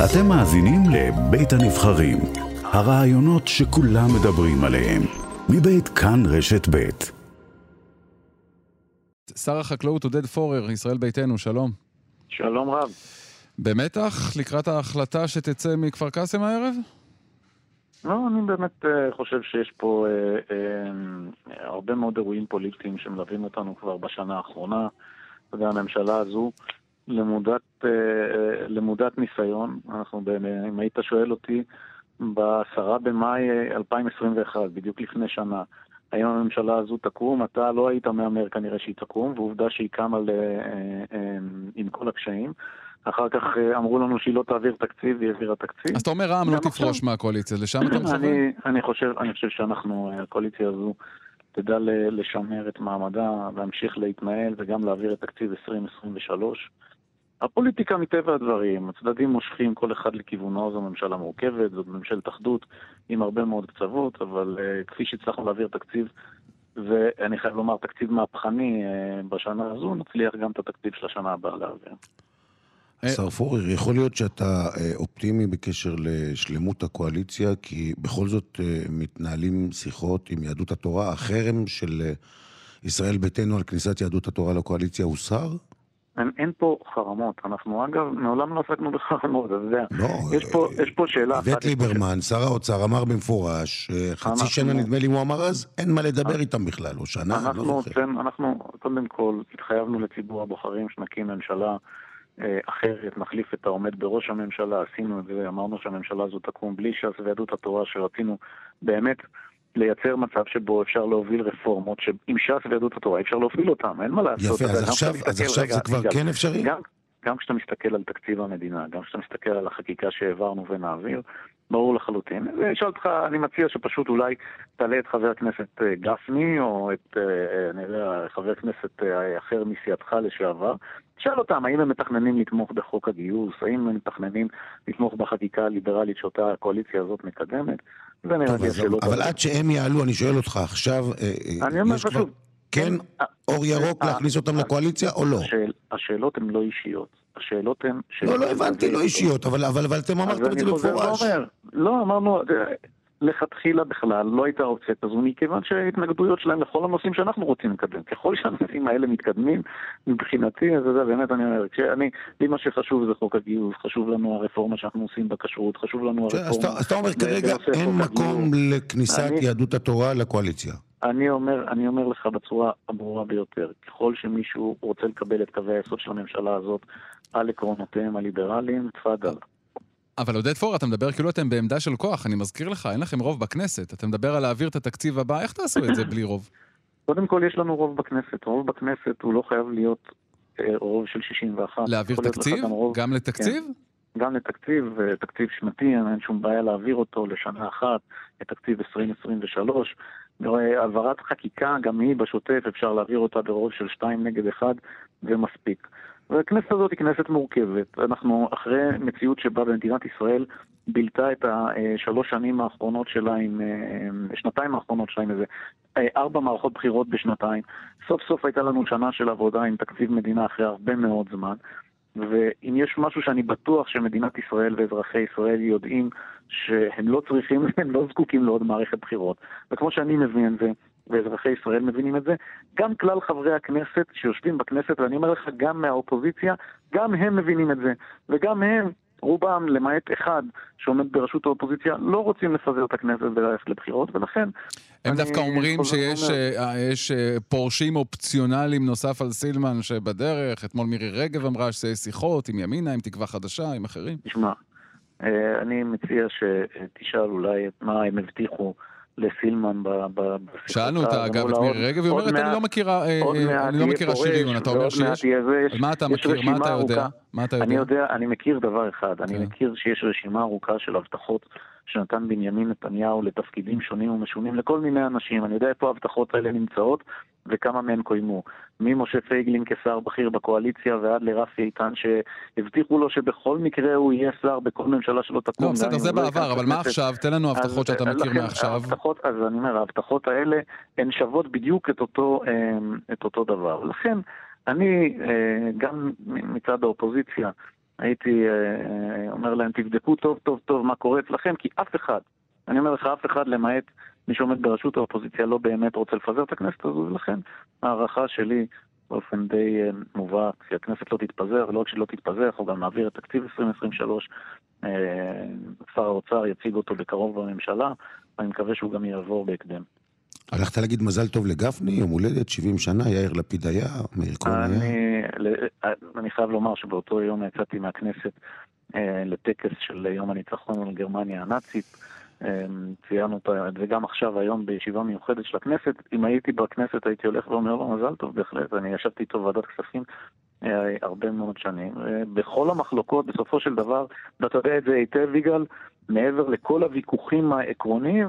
אתם מאזינים לבית הנבחרים, הרעיונות שכולם מדברים עליהם, מבית כאן רשת בית. שר החקלאות עודד פורר, ישראל ביתנו, שלום. שלום רב. במתח לקראת ההחלטה שתצא מכפר קאסם הערב? לא, אני באמת uh, חושב שיש פה uh, uh, הרבה מאוד אירועים פוליטיים שמלווים אותנו כבר בשנה האחרונה. אתה יודע, הממשלה הזו למודת, uh, למודת ניסיון. אנחנו, אם היית שואל אותי, ב-10 במאי 2021, בדיוק לפני שנה, האם הממשלה הזו תקום, אתה לא היית מהמר כנראה שהיא תקום, ועובדה שהיא קמה ל, עם כל הקשיים. אחר כך אה, אמרו לנו שהיא לא תעביר תקציב, והיא העבירה תקציב. אז אתה אומר רע"מ לא תפרוש מהקואליציה, לשם אתה מכוון? אני חושב, אני חושב שאנחנו, אה, הקואליציה הזו תדע לשמר את מעמדה, להמשיך להתנהל וגם להעביר את תקציב 2023. הפוליטיקה מטבע הדברים, הצדדים מושכים כל אחד לכיוונו, זו ממשלה מורכבת, זאת ממשלת אחדות עם הרבה מאוד קצוות, אבל uh, כפי שהצלחנו להעביר תקציב, ואני חייב לומר תקציב מהפכני uh, בשנה הזו, נצליח גם את התקציב של השנה הבאה להעביר. השר פורר, יכול להיות שאתה אה, אופטימי בקשר לשלמות הקואליציה, כי בכל זאת אה, מתנהלים שיחות עם יהדות התורה. החרם של אה, ישראל ביתנו על כניסת יהדות התורה לקואליציה הוסר? אין, אין פה חרמות. אנחנו אגב, מעולם לא עסקנו בחרמות, אתה יודע. לא, יש פה, יש פה שאלה אחת. איווט ליברמן, שר האוצר, אמר במפורש, חצי אנחנו... שנה נדמה לי הוא אמר אז, אין מה לדבר איתם בכלל, או שנה, אנחנו, לא זוכר. אנחנו, קודם כל, התחייבנו לציבור הבוחרים שנקים ממשלה. אה, אחרת, נחליף את העומד בראש הממשלה, עשינו את זה, אמרנו שהממשלה הזו תקום בלי ש"ס ויהדות התורה, שרצינו באמת לייצר מצב שבו אפשר להוביל רפורמות שעם ש"ס ויהדות התורה אפשר להוביל אותן, אין מה לעשות. יפה, אז עכשיו, אז עכשיו רגע, זה כבר כן אפשרי? גם, גם כשאתה מסתכל על תקציב המדינה, גם כשאתה מסתכל על החקיקה שהעברנו ונעביר, ברור לחלוטין. ואשאל אותך, אני מציע שפשוט אולי תעלה את חבר הכנסת אה, גפני, או את, אה, אני יודע, חבר כנסת אחר מסיעתך לשעבר, תשאל אותם האם הם מתכננים לתמוך בחוק הגיוס, האם הם מתכננים לתמוך בחקיקה הליברלית שאותה הקואליציה הזאת מקדמת. זה נראה לי השאלות. אבל עד שהם יעלו, אני שואל אותך עכשיו, אה, אה, אני אומר פשוט. כן אור ירוק להכניס אותם לקואליציה או לא? השאלות הן לא אישיות. השאלות הן... לא, לא הבנתי, לא אישיות, אבל אתם אמרתם את זה במפורש. לא, אמרנו, לכתחילה בכלל לא הייתה אופציה כזו, מכיוון שההתנגדויות שלהם לכל הנושאים שאנחנו רוצים לקדם. ככל שהנושאים האלה מתקדמים, מבחינתי, אז זה באמת, אני אומר, כשאני, לי מה שחשוב זה חוק הגיוס, חשוב לנו הרפורמה שאנחנו עושים בכשרות, חשוב לנו הרפורמה... אז אתה אומר כרגע אין מקום לכניסת יהדות התורה לקואליציה. אני אומר, אני אומר לך בצורה הברורה ביותר, ככל שמישהו רוצה לקבל את קווי היסוד של הממשלה הזאת על עקרונותיהם הליברליים, תפאדל. אבל עודד פורר, אתה מדבר כאילו אתם בעמדה של כוח, אני מזכיר לך, אין לכם רוב בכנסת. אתה מדבר על להעביר את התקציב הבא, איך תעשו את זה בלי רוב? קודם כל יש לנו רוב בכנסת. רוב בכנסת הוא לא חייב להיות אה, רוב של 61. להעביר תקציב? רוב, גם לתקציב? כן. גם לתקציב, אה, תקציב שנתי, אין שום בעיה להעביר אותו לשנה אחת, את תקציב 2023. העברת חקיקה, גם היא בשוטף, אפשר להעביר אותה ברוב של 2 נגד 1 ומספיק. והכנסת הזאת היא כנסת מורכבת. אנחנו אחרי מציאות שבה במדינת ישראל בילתה את השלוש שנים האחרונות שלה עם, אה, שנתיים האחרונות שלה עם איזה אה, ארבע מערכות בחירות בשנתיים. סוף סוף הייתה לנו שנה של עבודה עם תקציב מדינה אחרי הרבה מאוד זמן. ואם יש משהו שאני בטוח שמדינת ישראל ואזרחי ישראל יודעים שהם לא צריכים, הם לא זקוקים לעוד מערכת בחירות. וכמו שאני מבין את זה, ואזרחי ישראל מבינים את זה, גם כלל חברי הכנסת שיושבים בכנסת, ואני אומר לך, גם מהאופוזיציה, גם הם מבינים את זה. וגם הם, רובם, למעט אחד שעומד בראשות האופוזיציה, לא רוצים לפזר את הכנסת וללכת לבחירות, ולכן... הם דווקא אומרים שיש אומר... יש אה, אה, פורשים אופציונליים נוסף על סילמן שבדרך, אתמול מירי רגב אמרה שיש שיחות עם ימינה, עם תקווה חדשה, עם אחרים. תשמע, אה, אני מציע שתשאל אולי מה הם הבטיחו. לסילמן בשיחה. שאלנו אותה אגב את מירי רגב, היא אומרת אני לא מכירה אה, אני לא אתה אומר שיש? מה אתה מכיר? מה אתה יודע? מה אתה יודע? אני יודע, אני מכיר דבר אחד, אני כן. מכיר שיש רשימה ארוכה של הבטחות שנתן בנימין נתניהו לתפקידים שונים ומשונים לכל מיני אנשים. אני יודע איפה ההבטחות האלה נמצאות וכמה מהן קוימו. ממשה פייגלין כשר בכיר בקואליציה ועד לרפי איתן שהבטיחו לו שבכל מקרה הוא יהיה שר בכל ממשלה שלא תקום. לא, בסדר, זה לא בעבר, אבל מה עכשיו? תן לנו הבטחות שאתה מכיר מעכשיו. אז אני אומר, ההבטחות האלה הן שוות בדיוק את אותו, אמ, את אותו דבר. לכן, אני, אה, גם מצד האופוזיציה, הייתי אומר להם, תבדקו טוב טוב טוב מה קורה אצלכם, כי אף אחד, אני אומר לך, אף אחד למעט מי שעומד בראשות האופוזיציה לא באמת רוצה לפזר את הכנסת הזו, ולכן ההערכה שלי באופן די מובהק, שהכנסת לא תתפזר, ולא רק שלא תתפזר, אנחנו גם נעביר את תקציב 2023, שר האוצר יציג אותו בקרוב בממשלה, ואני מקווה שהוא גם יעבור בהקדם. הלכת להגיד מזל טוב לגפני, יום הולדת, 70 שנה, יאיר לפיד היה, מאיר כהן היה? אני חייב לומר שבאותו יום יצאתי מהכנסת לטקס של יום הניצחון על גרמניה הנאצית. ציינו את זה גם עכשיו, היום, בישיבה מיוחדת של הכנסת. אם הייתי בכנסת הייתי הולך ואומר לו מזל טוב, בהחלט. אני ישבתי איתו בוועדת כספים הרבה מאוד שנים. בכל המחלוקות, בסופו של דבר, ואתה יודע את זה היטב, יגאל, מעבר לכל הוויכוחים העקרוניים,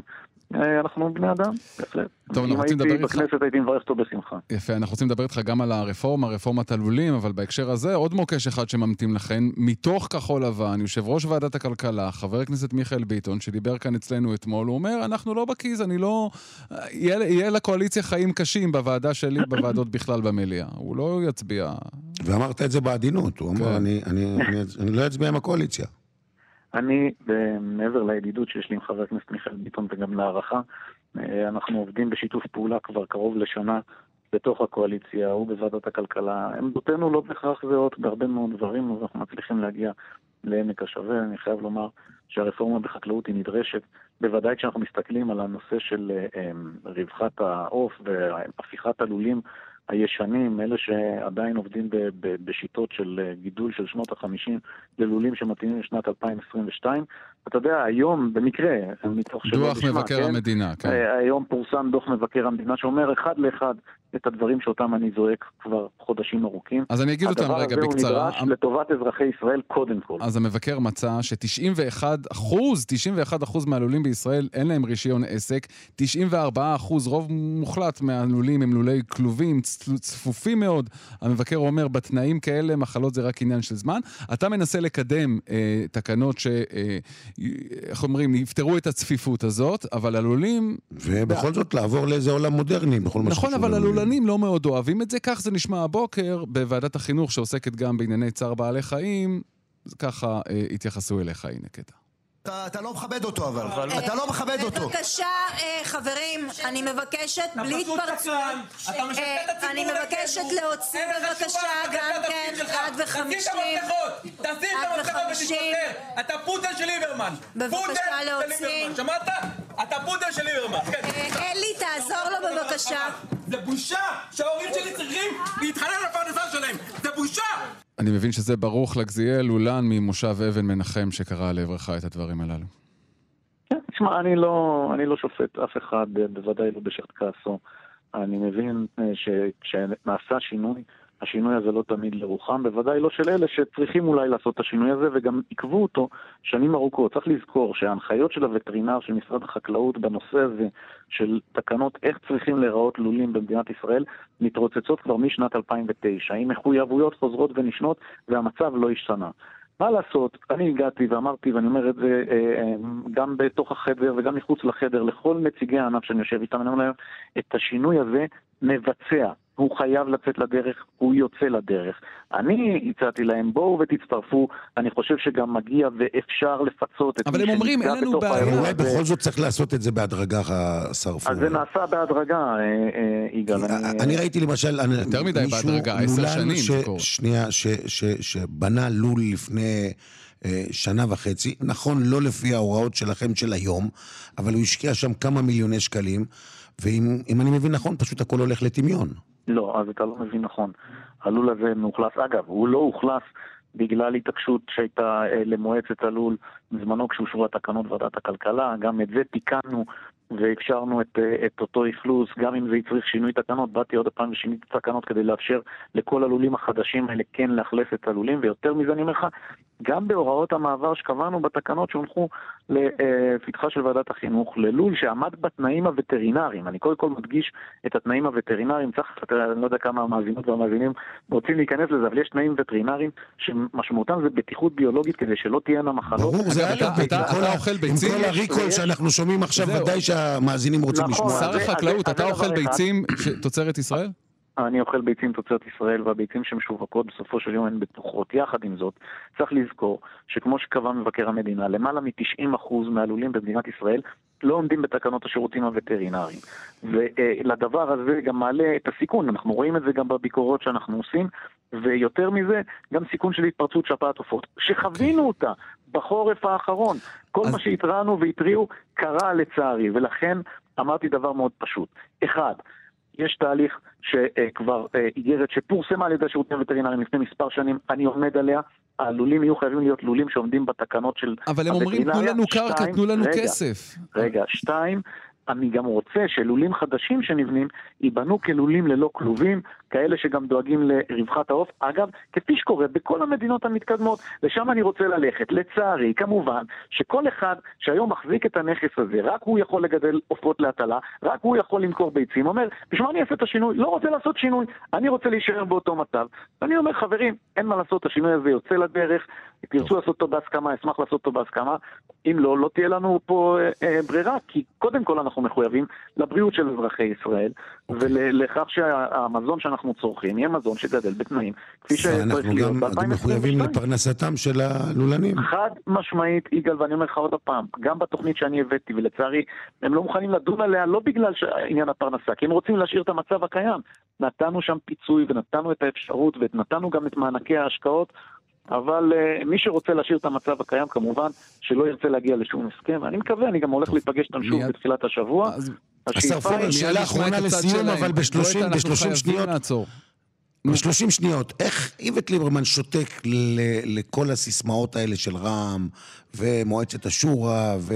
אנחנו בני אדם, בהחלט. טוב, אנחנו רוצים לדבר איתך... אם הייתי בכנסת הייתי מברך אותו בשמחה. יפה, אנחנו רוצים לדבר איתך גם על הרפורמה, רפורמת הלולים, אבל בהקשר הזה עוד מוקש אחד שממתין לכן, מתוך כחול לבן, יושב ראש ועדת הכלכלה, חבר הכנסת מיכאל ביטון, שדיבר כאן אצלנו אתמול, הוא אומר, אנחנו לא בכיס, אני לא... יהיה, יהיה לקואליציה חיים קשים בוועדה שלי, בוועדות בכלל במליאה. הוא לא יצביע... ואמרת את זה בעדינות, הוא אמר, אני, אני, אני, אני לא אצביע עם הקואליציה. אני, מעבר לידידות שיש לי עם חבר הכנסת מיכאל ביטון וגם להערכה, אנחנו עובדים בשיתוף פעולה כבר קרוב לשנה בתוך הקואליציה, הוא בוועדת הכלכלה. עמדותינו לא בהכרח זהות בהרבה מאוד דברים, אז אנחנו מצליחים להגיע לעמק השווה. אני חייב לומר שהרפורמה בחקלאות היא נדרשת, בוודאי כשאנחנו מסתכלים על הנושא של רווחת העוף והפיכת הלולים הישנים, אלה שעדיין עובדים ב- ב- בשיטות של גידול של שנות ה-50 ללולים שמתאימים לשנת 2022. אתה יודע, היום, במקרה, מתוך שלא דוח מבקר כן? המדינה, כן. היום פורסם דוח מבקר המדינה שאומר אחד לאחד את הדברים שאותם אני זועק כבר חודשים ארוכים. אז אני אגיד אותם רגע בקצרה. הדבר הזה הוא נדרש לטובת אזרחי ישראל קודם כל. אז המבקר מצא ש-91 אחוז, 91 אחוז מהלולים בישראל אין להם רישיון עסק, 94 אחוז, רוב מוחלט מהלולים הם לולי כלובים, צפופים מאוד. המבקר אומר, בתנאים כאלה מחלות זה רק עניין של זמן. אתה מנסה לקדם אה, תקנות ש... אה, איך אומרים, יפתרו את הצפיפות הזאת, אבל הלולים... ובכל זאת לעבור לאיזה עולם מודרני, בכל מה נכון, אבל הלולנים לא מאוד אוהבים את זה, כך זה נשמע הבוקר בוועדת החינוך שעוסקת גם בענייני צער בעלי חיים, ככה אה, התייחסו אליך, הנה קטע. אתה לא מכבד אותו אבל, אתה לא מכבד אה, אותו. בבקשה אה, חברים, אני מבקשת בלי התפרצות, אה, אני מבקשת להוציא בבקשה גם כן, עד וחמישים, עד וחמישים, אתה פוטל של ליברמן, בבקשה להוציא, שמעת? אתה פוטל של ליברמן, כן. אלי תעזור לו בבקשה, זה בושה שההורים שלי צריכים להתחנן לפרנסה שלהם, זה בושה! אני מבין שזה ברוך לגזיאל, לולן ממושב אבן מנחם, שקרא לעברך את הדברים הללו. כן, תשמע, אני לא, אני לא שופט אף אחד, בוודאי לא בשעת כעסו. אני מבין שכשנעשה שינוי, השינוי הזה לא תמיד לרוחם, בוודאי לא של אלה שצריכים אולי לעשות את השינוי הזה וגם עיכבו אותו שנים ארוכות. צריך לזכור שההנחיות של הווטרינר של משרד החקלאות בנושא הזה של תקנות איך צריכים להיראות לולים במדינת ישראל מתרוצצות כבר משנת 2009, עם מחויבויות חוזרות ונשנות והמצב לא השתנה. מה לעשות, אני הגעתי ואמרתי, ואני אומר את זה אה, אה, גם בתוך החדר וגם מחוץ לחדר, לכל נציגי הענף שאני יושב איתם, אני אומר להם, את השינוי הזה נבצע. הוא חייב לצאת לדרך, הוא יוצא לדרך. אני הצעתי להם, בואו ותצטרפו, אני חושב שגם מגיע ואפשר לפצות את מי שנפגע בתוך אבל הם אומרים, אין לנו בעיה. אולי בכל זאת צריך לעשות את זה בהדרגה, השר פורר. אז זה נעשה בהדרגה, אה, אה, יגאל. אני ראיתי למשל... יותר מדי בהדרגה, עשר שנים זה קורה. שנייה, שבנה לול לפני... שנה וחצי, נכון, לא לפי ההוראות שלכם של היום, אבל הוא השקיע שם כמה מיליוני שקלים, ואם אני מבין נכון, פשוט הכל הולך לטמיון. לא, אז אתה לא מבין נכון. הלול הזה מאוכלס, אגב, הוא לא אוכלס בגלל התעקשות שהייתה אה, למועצת הלול בזמנו כשאושרו התקנות ועדת הכלכלה, גם את זה תיקנו ואפשרנו את, אה, את אותו אכלוס, גם אם זה יצריך שינוי תקנות, באתי עוד פעם ושיניתי תקנות כדי לאפשר לכל הלולים החדשים האלה כן לאכלס את הלולים, ויותר מזה אני אומר לך, גם בהוראות המעבר שקבענו בתקנות שהונחו לפתחה של ועדת החינוך, ללול שעמד בתנאים הווטרינריים, אני קודם כל מדגיש את התנאים הווטרינריים, צריך, אני לא יודע כמה המאזינות והמאזינים רוצים להיכנס לזה, אבל יש תנאים וטרינריים שמשמעותם זה בטיחות ביולוגית כדי שלא תהיינה מחלות. ברור, זה אתה אוכל ביצים. עם כל הריקול שאנחנו שומעים עכשיו, ודאי שהמאזינים רוצים לשמוע. שר החקלאות, אתה אוכל ביצים תוצרת ישראל? אני אוכל ביצים תוצרת ישראל והביצים שמשווקות בסופו של יום הן בטוחות. יחד עם זאת, צריך לזכור שכמו שקבע מבקר המדינה, למעלה מ-90% מהלולים במדינת ישראל לא עומדים בתקנות השירותים הווטרינריים. ולדבר הזה גם מעלה את הסיכון, אנחנו רואים את זה גם בביקורות שאנחנו עושים, ויותר מזה, גם סיכון של התפרצות שפעת עופות, שחווינו אותה בחורף האחרון. כל. מה שהתרענו והתריעו קרה לצערי, ולכן אמרתי דבר מאוד פשוט. אחד, יש תהליך שכבר אה, איגרת שפורסמה על ידי השירותים הווטרינריים לפני מספר שנים, אני עומד עליה. הלולים יהיו חייבים להיות לולים שעומדים בתקנות של אבל הם אומרים, תנו לנו קרקע, תנו לנו רגע, כסף. רגע, שתיים, אני גם רוצה שלולים חדשים שנבנים ייבנו כלולים ללא כלובים, כאלה שגם דואגים לרווחת העוף. אגב, כפי שקורה בכל המדינות המתקדמות, לשם אני רוצה ללכת. לצערי, כמובן, שכל אחד שהיום מחזיק את הנכס הזה, רק הוא יכול לגדל עופות להטלה, רק הוא יכול למכור ביצים, אומר, בשביל מה אני אעשה את השינוי? לא רוצה לעשות שינוי, אני רוצה להישאר באותו מצב. ואני אומר, חברים, אין מה לעשות, השינוי הזה יוצא לדרך, תרצו לעשות אותו בהסכמה, אשמח לעשות אותו בהסכמה. אם לא, לא תהיה לנו פה אה, אה, ברירה, כי קודם כל אנחנו מחויבים לבריאות של אזרחי ישראל, okay. אוקיי. ולכך שהמזון שאנחנו צורכים יהיה מזון שגדל בתנאים, כפי שצריך להיות ב-2022. ואנחנו גם מחויבים לפרנסתם של הלולנים. חד משמעית, יגאל, ואני אומר לך עוד פעם, גם בתוכנית שאני הבאתי, ולצערי, הם לא מוכנים לדון עליה לא בגלל עניין הפרנסה, כי הם רוצים להשאיר את המצב הקיים. נתנו שם פיצוי ונתנו את האפשרות ונתנו גם את מענקי ההשקעות. אבל uh, מי שרוצה להשאיר את המצב הקיים, כמובן שלא ירצה להגיע לשום הסכם. אני מקווה, אני גם הולך להיפגש איתם שוב בתחילת השבוע. השר פורר, שאלה אחרונה לסיום, אבל ב-30 שניות. ב-30 שניות, איך איווט ליברמן שותק לכל הסיסמאות האלה של רע"מ ומועצת השורא ו...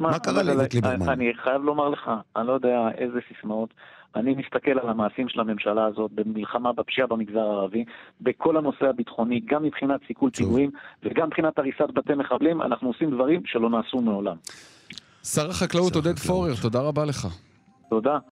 מה קרה לאיווט ליברמן? אני חייב לומר לך, אני לא יודע איזה סיסמאות. אני מסתכל על המעשים של הממשלה הזאת במלחמה בפשיעה במגזר הערבי, בכל הנושא הביטחוני, גם מבחינת סיכול פיגועים וגם מבחינת הריסת בתי מחבלים, אנחנו עושים דברים שלא נעשו מעולם. שר החקלאות עודד פורר, תודה רבה לך. תודה.